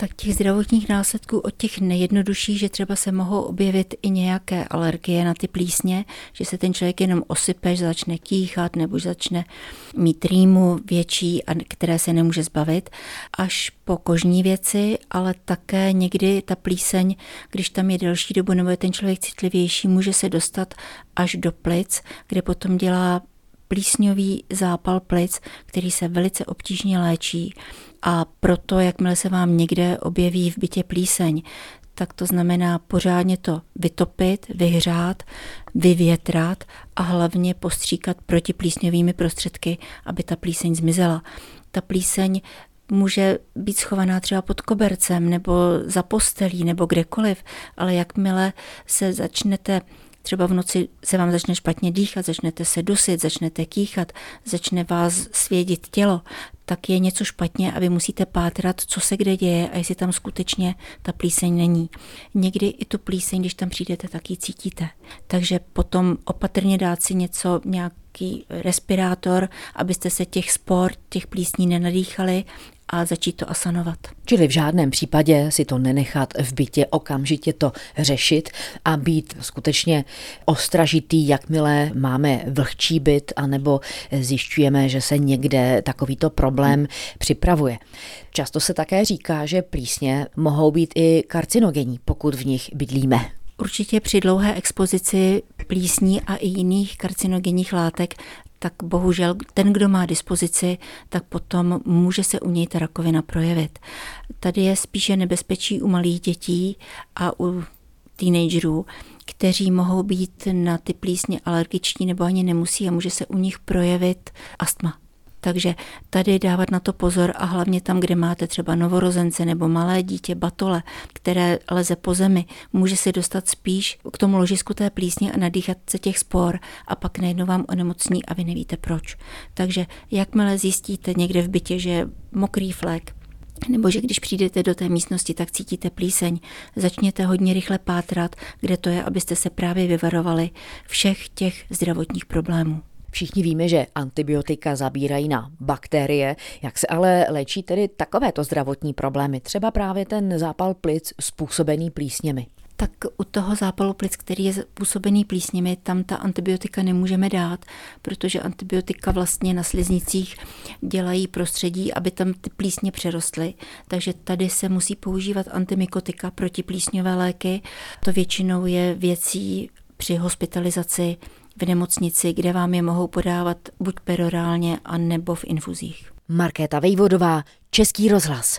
Tak těch zdravotních následků od těch nejjednodušších, že třeba se mohou objevit i nějaké alergie na ty plísně, že se ten člověk jenom osype, že začne kýchat nebo že začne mít rýmu větší, a které se nemůže zbavit, až po kožní věci, ale také někdy ta plíseň, když tam je delší dobu nebo je ten člověk citlivější, může se dostat až do plic, kde potom dělá plísňový zápal plic, který se velice obtížně léčí a proto, jakmile se vám někde objeví v bytě plíseň, tak to znamená pořádně to vytopit, vyhřát, vyvětrat a hlavně postříkat protiplísňovými prostředky, aby ta plíseň zmizela. Ta plíseň může být schovaná třeba pod kobercem nebo za postelí nebo kdekoliv, ale jakmile se začnete Třeba v noci se vám začne špatně dýchat, začnete se dusit, začnete kýchat, začne vás svědit tělo, tak je něco špatně a vy musíte pátrat, co se kde děje a jestli tam skutečně ta plíseň není. Někdy i tu plíseň, když tam přijdete, tak ji cítíte. Takže potom opatrně dát si něco, nějaký respirátor, abyste se těch spor, těch plísní nenadýchali a začít to asanovat. Čili v žádném případě si to nenechat v bytě, okamžitě to řešit a být skutečně ostražitý, jakmile máme vlhčí byt, anebo zjišťujeme, že se někde takovýto problém připravuje. Často se také říká, že plísně mohou být i karcinogenní, pokud v nich bydlíme. Určitě při dlouhé expozici plísní a i jiných karcinogenních látek tak bohužel ten, kdo má dispozici, tak potom může se u něj ta rakovina projevit. Tady je spíše nebezpečí u malých dětí a u teenagerů, kteří mohou být na ty plísně alergiční nebo ani nemusí a může se u nich projevit astma. Takže tady dávat na to pozor a hlavně tam, kde máte třeba novorozence nebo malé dítě, batole, které leze po zemi, může se dostat spíš k tomu ložisku té plísně a nadýchat se těch spor a pak najednou vám onemocní a vy nevíte proč. Takže jakmile zjistíte někde v bytě, že je mokrý flek, nebo že když přijdete do té místnosti, tak cítíte plíseň, začněte hodně rychle pátrat, kde to je, abyste se právě vyvarovali všech těch zdravotních problémů. Všichni víme, že antibiotika zabírají na bakterie. Jak se ale léčí tedy takovéto zdravotní problémy? Třeba právě ten zápal plic způsobený plísněmi. Tak u toho zápalu plic, který je způsobený plísněmi, tam ta antibiotika nemůžeme dát, protože antibiotika vlastně na sliznicích dělají prostředí, aby tam ty plísně přerostly. Takže tady se musí používat antimikotika, protiplísňové léky. To většinou je věcí při hospitalizaci v nemocnici, kde vám je mohou podávat buď perorálně, anebo v infuzích. Markéta Vejvodová, Český rozhlas.